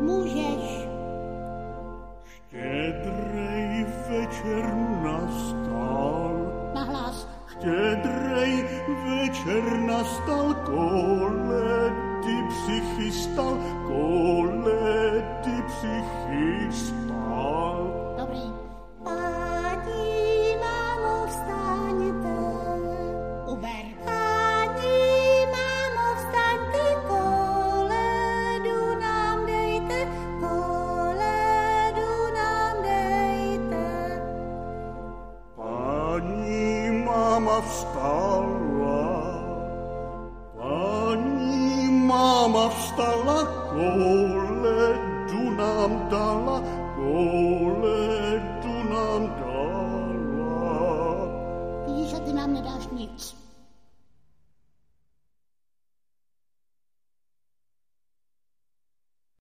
můžeš. Štědrej večer nastal. Nahlas. Štědrej večer nastal, koledy přichystal, koledy přichystal. mama wstała, pani mama wstała, koledu nam dala, koledu nam dala. Pisze, ty nam nie nic.